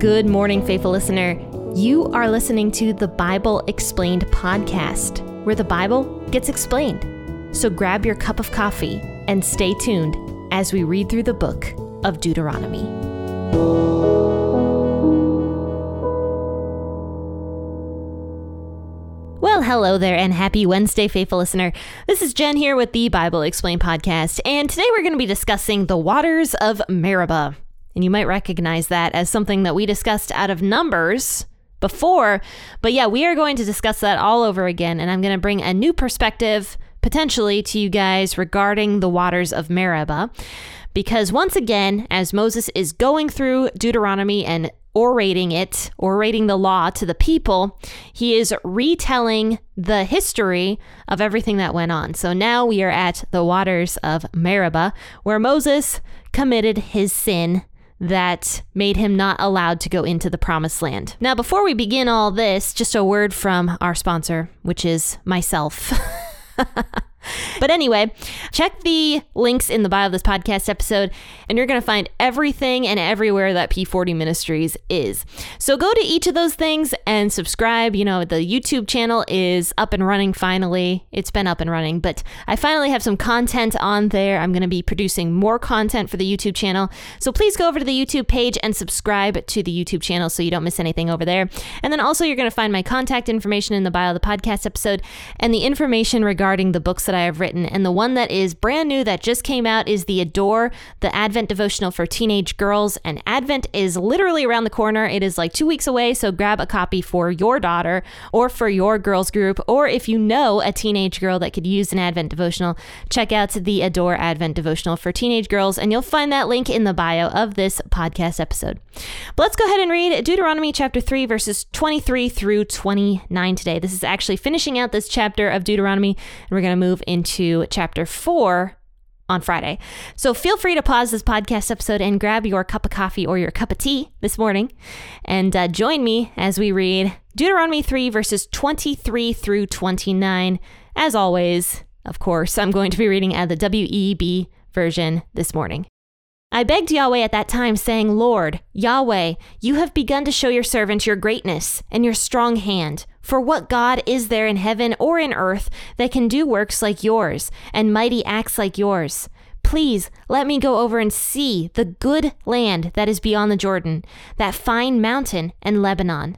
Good morning, faithful listener. You are listening to the Bible Explained podcast, where the Bible gets explained. So grab your cup of coffee and stay tuned as we read through the book of Deuteronomy. Well, hello there, and happy Wednesday, faithful listener. This is Jen here with the Bible Explained podcast, and today we're going to be discussing the waters of Meribah. And you might recognize that as something that we discussed out of Numbers before. But yeah, we are going to discuss that all over again. And I'm going to bring a new perspective potentially to you guys regarding the waters of Meribah. Because once again, as Moses is going through Deuteronomy and orating it, orating the law to the people, he is retelling the history of everything that went on. So now we are at the waters of Meribah, where Moses committed his sin that made him not allowed to go into the promised land. Now, before we begin all this, just a word from our sponsor, which is myself. But anyway, check the links in the bio of this podcast episode, and you're going to find everything and everywhere that P40 Ministries is. So go to each of those things and subscribe. You know, the YouTube channel is up and running finally. It's been up and running, but I finally have some content on there. I'm going to be producing more content for the YouTube channel. So please go over to the YouTube page and subscribe to the YouTube channel so you don't miss anything over there. And then also, you're going to find my contact information in the bio of the podcast episode and the information regarding the books that I have written. And the one that is brand new that just came out is the Adore, the Advent devotional for teenage girls. And Advent is literally around the corner. It is like two weeks away. So grab a copy for your daughter or for your girls group. Or if you know a teenage girl that could use an Advent devotional, check out the Adore Advent devotional for teenage girls. And you'll find that link in the bio of this podcast episode. But let's go ahead and read Deuteronomy chapter 3, verses 23 through 29 today. This is actually finishing out this chapter of Deuteronomy. And we're going to move into chapter four on Friday. So feel free to pause this podcast episode and grab your cup of coffee or your cup of tea this morning and uh, join me as we read Deuteronomy 3, verses 23 through 29. As always, of course, I'm going to be reading at the WEB version this morning. I begged Yahweh at that time, saying, Lord, Yahweh, you have begun to show your servant your greatness and your strong hand. For what God is there in heaven or in earth that can do works like yours and mighty acts like yours? Please let me go over and see the good land that is beyond the Jordan, that fine mountain and Lebanon.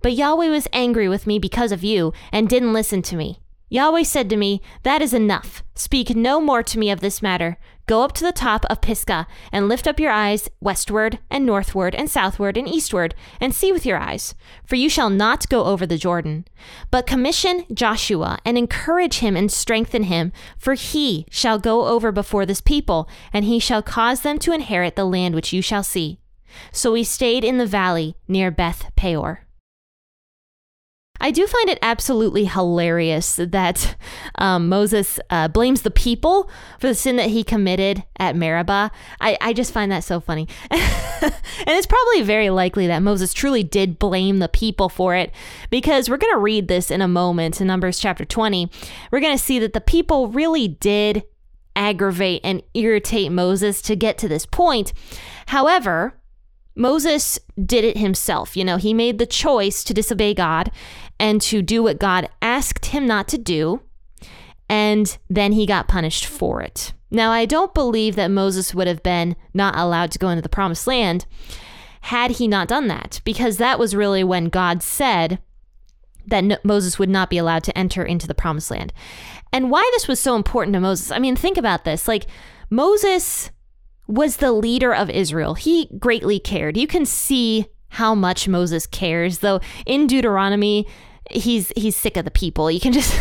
But Yahweh was angry with me because of you and didn't listen to me. Yahweh said to me, That is enough. Speak no more to me of this matter. Go up to the top of Pisgah and lift up your eyes westward and northward and southward and eastward and see with your eyes, for you shall not go over the Jordan. But commission Joshua and encourage him and strengthen him, for he shall go over before this people, and he shall cause them to inherit the land which you shall see. So we stayed in the valley near Beth Peor. I do find it absolutely hilarious that um, Moses uh, blames the people for the sin that he committed at Meribah. I, I just find that so funny. and it's probably very likely that Moses truly did blame the people for it because we're going to read this in a moment in Numbers chapter 20. We're going to see that the people really did aggravate and irritate Moses to get to this point. However, Moses did it himself. You know, he made the choice to disobey God and to do what God asked him not to do. And then he got punished for it. Now, I don't believe that Moses would have been not allowed to go into the promised land had he not done that, because that was really when God said that Moses would not be allowed to enter into the promised land. And why this was so important to Moses, I mean, think about this. Like, Moses was the leader of Israel. He greatly cared. You can see how much Moses cares, though in Deuteronomy, he's he's sick of the people. You can just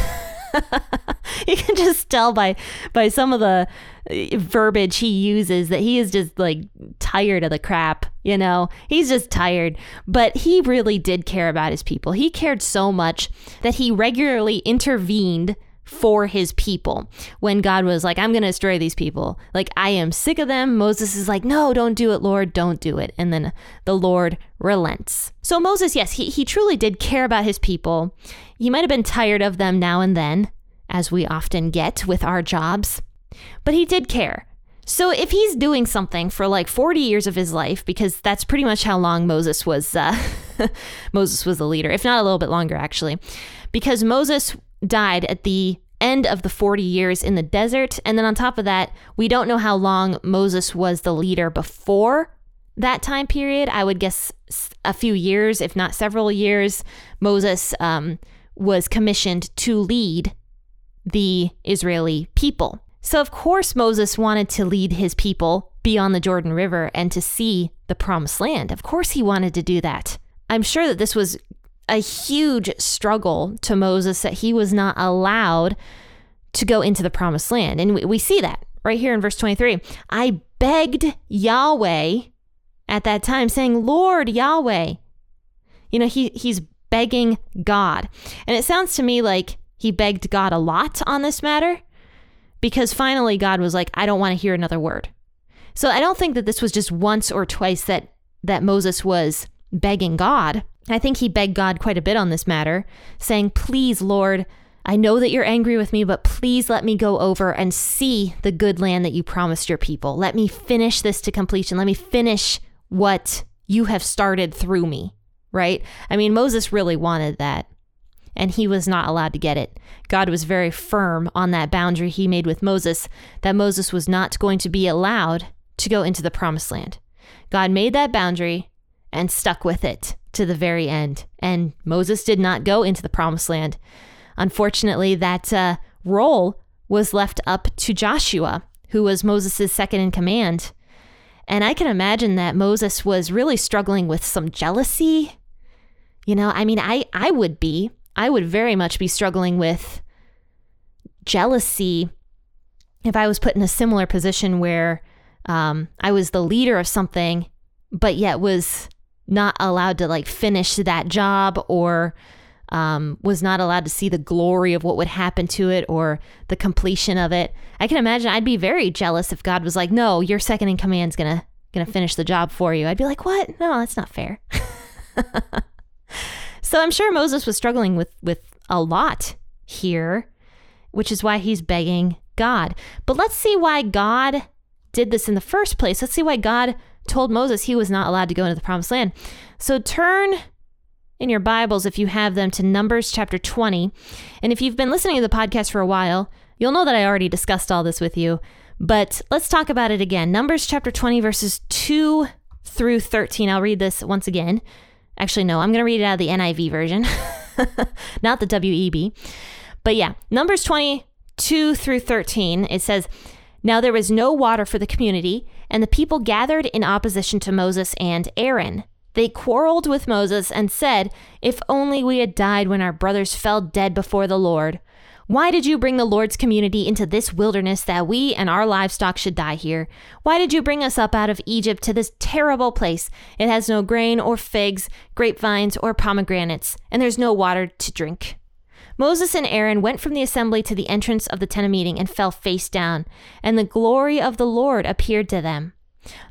you can just tell by by some of the uh, verbiage he uses that he is just like tired of the crap, you know. He's just tired, but he really did care about his people. He cared so much that he regularly intervened for his people. When God was like, I'm going to destroy these people. Like, I am sick of them. Moses is like, No, don't do it, Lord. Don't do it. And then the Lord relents. So, Moses, yes, he, he truly did care about his people. He might have been tired of them now and then, as we often get with our jobs, but he did care. So if he's doing something for like 40 years of his life, because that's pretty much how long Moses was, uh, Moses was the leader, if not a little bit longer actually, because Moses died at the end of the 40 years in the desert. And then on top of that, we don't know how long Moses was the leader before that time period. I would guess a few years, if not several years, Moses um, was commissioned to lead the Israeli people. So, of course, Moses wanted to lead his people beyond the Jordan River and to see the promised land. Of course, he wanted to do that. I'm sure that this was a huge struggle to Moses that he was not allowed to go into the promised land. And we, we see that right here in verse 23. I begged Yahweh at that time, saying, Lord Yahweh. You know, he, he's begging God. And it sounds to me like he begged God a lot on this matter because finally God was like, I don't want to hear another word. So I don't think that this was just once or twice that that Moses was begging God. I think he begged God quite a bit on this matter, saying, "Please, Lord, I know that you're angry with me, but please let me go over and see the good land that you promised your people. Let me finish this to completion. Let me finish what you have started through me." Right? I mean, Moses really wanted that and he was not allowed to get it. God was very firm on that boundary he made with Moses that Moses was not going to be allowed to go into the promised land. God made that boundary and stuck with it to the very end. And Moses did not go into the promised land. Unfortunately, that uh, role was left up to Joshua, who was Moses' second in command. And I can imagine that Moses was really struggling with some jealousy. You know, I mean, I, I would be. I would very much be struggling with jealousy if I was put in a similar position where um, I was the leader of something, but yet was not allowed to like finish that job or um, was not allowed to see the glory of what would happen to it or the completion of it. I can imagine I'd be very jealous if God was like, "No, your second in command's gonna gonna finish the job for you." I'd be like, "What? No, that's not fair." So I'm sure Moses was struggling with with a lot here, which is why he's begging God. But let's see why God did this in the first place. Let's see why God told Moses he was not allowed to go into the promised land. So turn in your Bibles, if you have them, to Numbers chapter 20. And if you've been listening to the podcast for a while, you'll know that I already discussed all this with you. But let's talk about it again. Numbers chapter 20, verses 2 through 13. I'll read this once again. Actually, no, I'm going to read it out of the NIV version, not the WEB. But yeah, Numbers 22 through 13, it says, Now there was no water for the community, and the people gathered in opposition to Moses and Aaron. They quarreled with Moses and said, If only we had died when our brothers fell dead before the Lord. Why did you bring the Lord's community into this wilderness that we and our livestock should die here? Why did you bring us up out of Egypt to this terrible place? It has no grain or figs, grapevines or pomegranates, and there's no water to drink. Moses and Aaron went from the assembly to the entrance of the tent of meeting and fell face down, and the glory of the Lord appeared to them.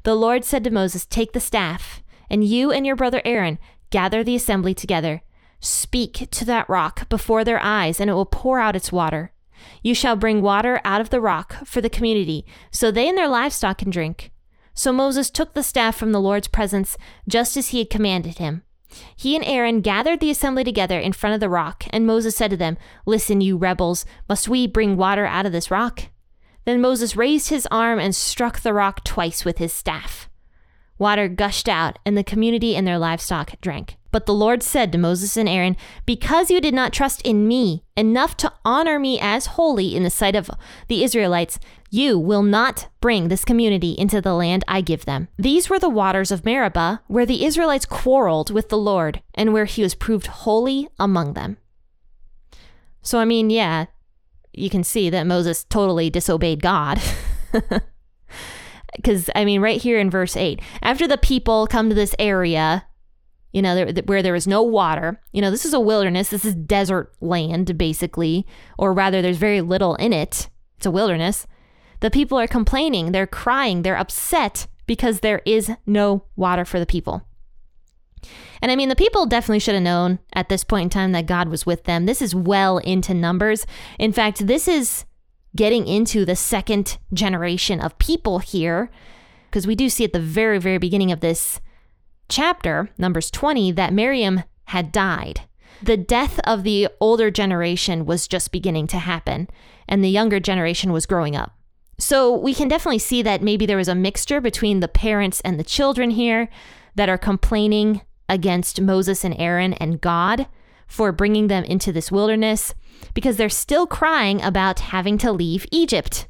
The Lord said to Moses, Take the staff, and you and your brother Aaron gather the assembly together. Speak to that rock before their eyes, and it will pour out its water. You shall bring water out of the rock for the community, so they and their livestock can drink. So Moses took the staff from the Lord's presence, just as he had commanded him. He and Aaron gathered the assembly together in front of the rock, and Moses said to them, Listen, you rebels, must we bring water out of this rock? Then Moses raised his arm and struck the rock twice with his staff. Water gushed out, and the community and their livestock drank. But the Lord said to Moses and Aaron, Because you did not trust in me enough to honor me as holy in the sight of the Israelites, you will not bring this community into the land I give them. These were the waters of Meribah, where the Israelites quarreled with the Lord, and where he was proved holy among them. So, I mean, yeah, you can see that Moses totally disobeyed God. because I mean, right here in verse 8, after the people come to this area, you know, where there is no water, you know, this is a wilderness, this is desert land, basically, or rather, there's very little in it. It's a wilderness. The people are complaining, they're crying, they're upset because there is no water for the people. And I mean, the people definitely should have known at this point in time that God was with them. This is well into Numbers. In fact, this is getting into the second generation of people here, because we do see at the very, very beginning of this chapter, Numbers 20, that Miriam had died. The death of the older generation was just beginning to happen, and the younger generation was growing up. So we can definitely see that maybe there was a mixture between the parents and the children here that are complaining against Moses and Aaron and God for bringing them into this wilderness because they're still crying about having to leave Egypt.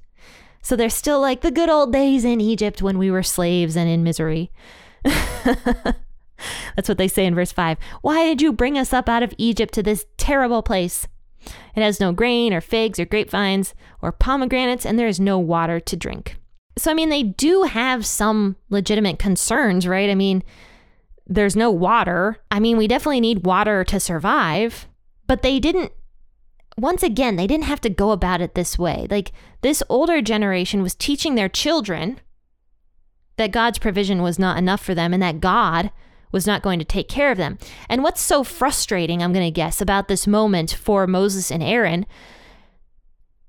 So they're still like the good old days in Egypt when we were slaves and in misery. That's what they say in verse 5. Why did you bring us up out of Egypt to this terrible place? It has no grain or figs or grapevines or pomegranates, and there is no water to drink. So, I mean, they do have some legitimate concerns, right? I mean, there's no water. I mean, we definitely need water to survive, but they didn't, once again, they didn't have to go about it this way. Like, this older generation was teaching their children that God's provision was not enough for them and that God was not going to take care of them. And what's so frustrating, I'm going to guess, about this moment for Moses and Aaron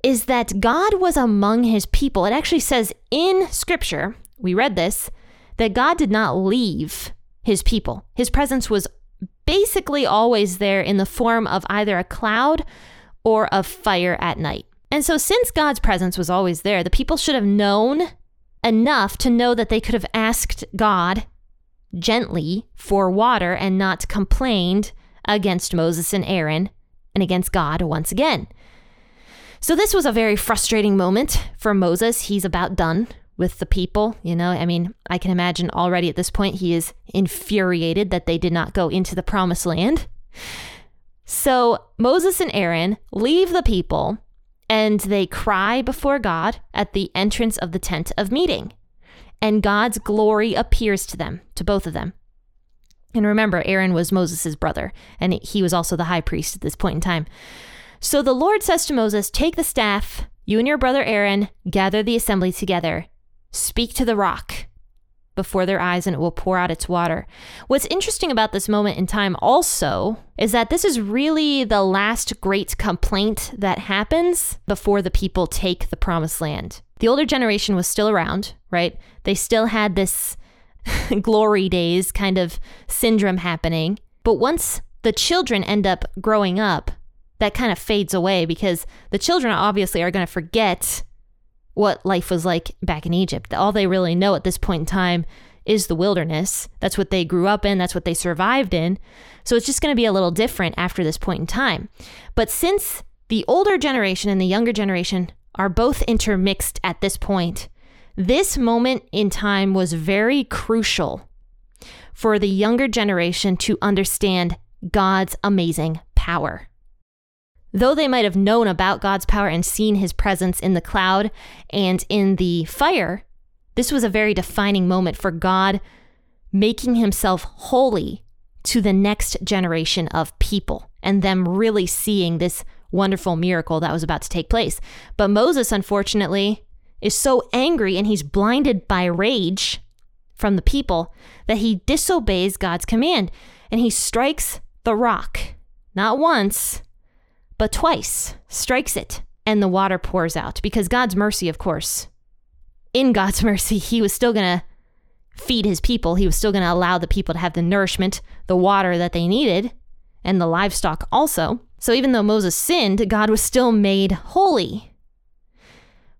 is that God was among his people. It actually says in scripture, we read this, that God did not leave his people. His presence was basically always there in the form of either a cloud or a fire at night. And so, since God's presence was always there, the people should have known enough to know that they could have asked God gently for water and not complained against Moses and Aaron and against God once again. So, this was a very frustrating moment for Moses. He's about done with the people. You know, I mean, I can imagine already at this point he is infuriated that they did not go into the promised land. So, Moses and Aaron leave the people and they cry before God at the entrance of the tent of meeting and God's glory appears to them, to both of them. And remember, Aaron was Moses' brother, and he was also the high priest at this point in time. So the Lord says to Moses, Take the staff, you and your brother Aaron, gather the assembly together, speak to the rock before their eyes, and it will pour out its water. What's interesting about this moment in time also is that this is really the last great complaint that happens before the people take the promised land. The older generation was still around, right? They still had this glory days kind of syndrome happening. But once the children end up growing up, that kind of fades away because the children obviously are going to forget what life was like back in Egypt. All they really know at this point in time is the wilderness. That's what they grew up in, that's what they survived in. So it's just going to be a little different after this point in time. But since the older generation and the younger generation are both intermixed at this point, this moment in time was very crucial for the younger generation to understand God's amazing power. Though they might have known about God's power and seen his presence in the cloud and in the fire, this was a very defining moment for God making himself holy to the next generation of people and them really seeing this wonderful miracle that was about to take place. But Moses, unfortunately, is so angry and he's blinded by rage from the people that he disobeys God's command and he strikes the rock, not once, but twice, strikes it, and the water pours out because God's mercy, of course. In God's mercy, he was still going to feed his people. He was still going to allow the people to have the nourishment, the water that they needed, and the livestock also. So even though Moses sinned, God was still made holy.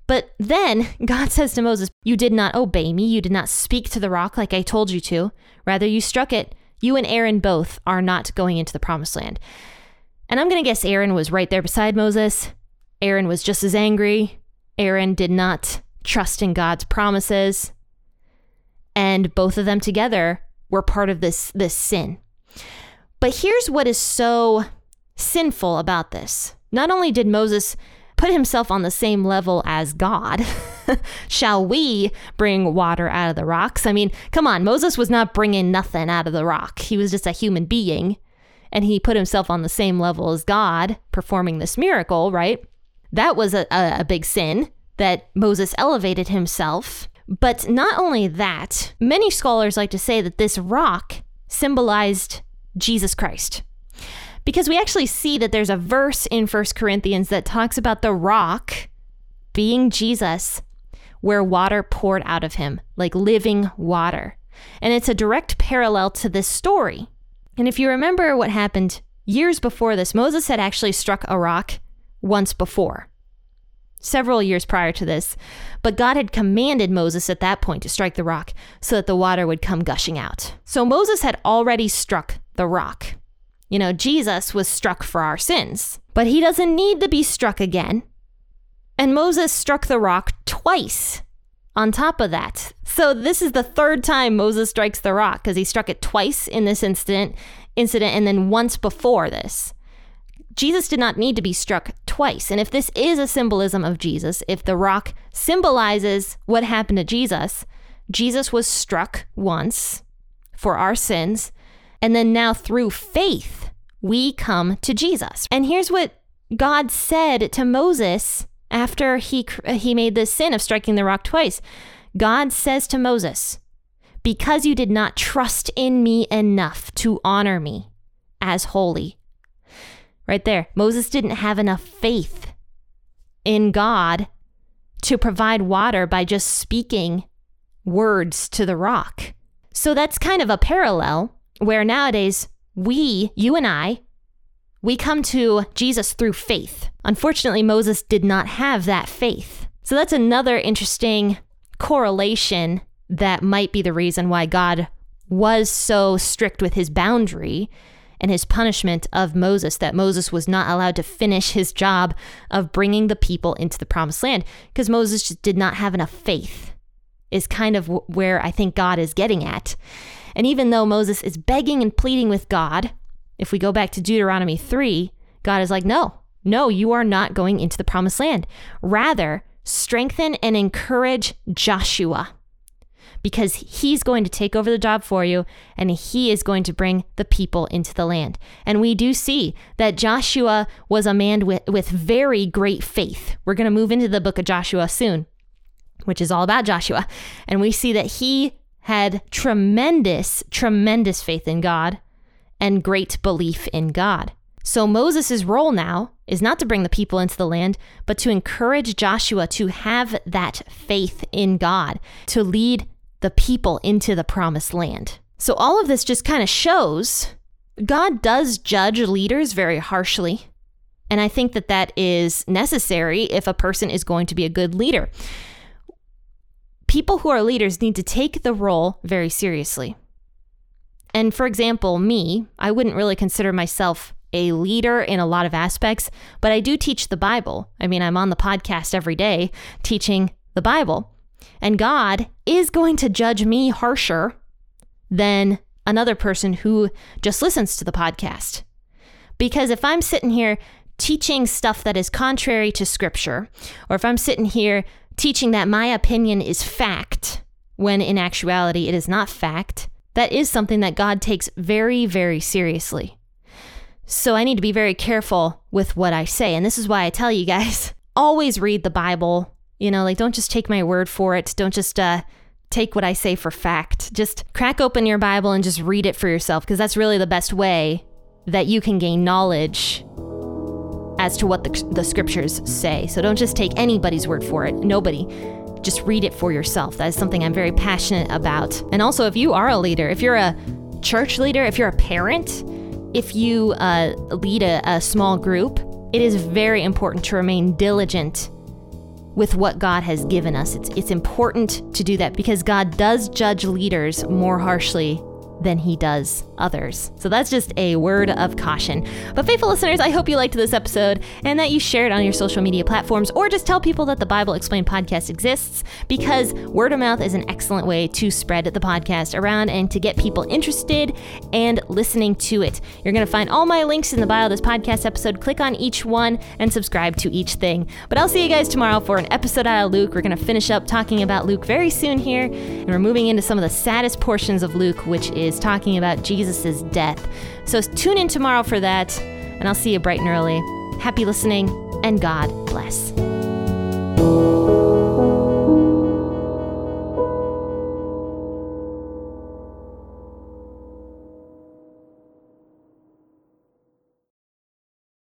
But then God says to Moses, You did not obey me. You did not speak to the rock like I told you to. Rather, you struck it. You and Aaron both are not going into the promised land. And I'm going to guess Aaron was right there beside Moses. Aaron was just as angry. Aaron did not trust in God's promises. And both of them together were part of this, this sin. But here's what is so sinful about this. Not only did Moses put himself on the same level as God. Shall we bring water out of the rocks? I mean, come on, Moses was not bringing nothing out of the rock. He was just a human being, and he put himself on the same level as God, performing this miracle, right? That was a, a, a big sin that Moses elevated himself. But not only that, many scholars like to say that this rock symbolized Jesus Christ because we actually see that there's a verse in First Corinthians that talks about the rock being Jesus, where water poured out of him, like living water. And it's a direct parallel to this story. And if you remember what happened years before this, Moses had actually struck a rock once before, several years prior to this. But God had commanded Moses at that point to strike the rock so that the water would come gushing out. So Moses had already struck the rock. You know, Jesus was struck for our sins, but he doesn't need to be struck again. And Moses struck the rock twice on top of that. So this is the third time Moses strikes the rock because he struck it twice in this incident, incident and then once before this. Jesus did not need to be struck twice. And if this is a symbolism of Jesus, if the rock symbolizes what happened to Jesus, Jesus was struck once for our sins, and then now through faith, we come to Jesus. And here's what God said to Moses after he uh, he made the sin of striking the rock twice. God says to Moses, "Because you did not trust in me enough to honor me as holy." Right there. Moses didn't have enough faith in God to provide water by just speaking words to the rock. So that's kind of a parallel where nowadays we, you and I, we come to Jesus through faith. Unfortunately, Moses did not have that faith. So that's another interesting correlation that might be the reason why God was so strict with his boundary and his punishment of Moses, that Moses was not allowed to finish his job of bringing the people into the promised land because Moses just did not have enough faith, is kind of where I think God is getting at. And even though Moses is begging and pleading with God, if we go back to Deuteronomy 3, God is like, no, no, you are not going into the promised land. Rather, strengthen and encourage Joshua because he's going to take over the job for you and he is going to bring the people into the land. And we do see that Joshua was a man with, with very great faith. We're going to move into the book of Joshua soon, which is all about Joshua. And we see that he had tremendous, tremendous faith in God and great belief in God. So Moses' role now is not to bring the people into the land, but to encourage Joshua to have that faith in God, to lead the people into the promised land. So all of this just kind of shows God does judge leaders very harshly. And I think that that is necessary if a person is going to be a good leader. People who are leaders need to take the role very seriously. And for example, me, I wouldn't really consider myself a leader in a lot of aspects, but I do teach the Bible. I mean, I'm on the podcast every day teaching the Bible. And God is going to judge me harsher than another person who just listens to the podcast. Because if I'm sitting here teaching stuff that is contrary to scripture, or if I'm sitting here teaching that my opinion is fact, when in actuality it is not fact, that is something that God takes very, very seriously. So I need to be very careful with what I say. And this is why I tell you guys always read the Bible. You know, like don't just take my word for it. Don't just uh, take what I say for fact. Just crack open your Bible and just read it for yourself because that's really the best way that you can gain knowledge as to what the, the scriptures say. So don't just take anybody's word for it. Nobody just read it for yourself. That is something I'm very passionate about. And also, if you are a leader, if you're a church leader, if you're a parent, if you uh, lead a, a small group, it is very important to remain diligent with what God has given us. It's, it's important to do that because God does judge leaders more harshly than he does others. So that's just a word of caution. But faithful listeners, I hope you liked this episode and that you share it on your social media platforms or just tell people that the Bible Explained podcast exists because word of mouth is an excellent way to spread the podcast around and to get people interested and listening to it. You're going to find all my links in the bio of this podcast episode. Click on each one and subscribe to each thing. But I'll see you guys tomorrow for an episode out of Luke. We're going to finish up talking about Luke very soon here, and we're moving into some of the saddest portions of Luke, which is talking about Jesus' death. So tune in tomorrow for that, and I'll see you bright and early. Happy listening, and God bless.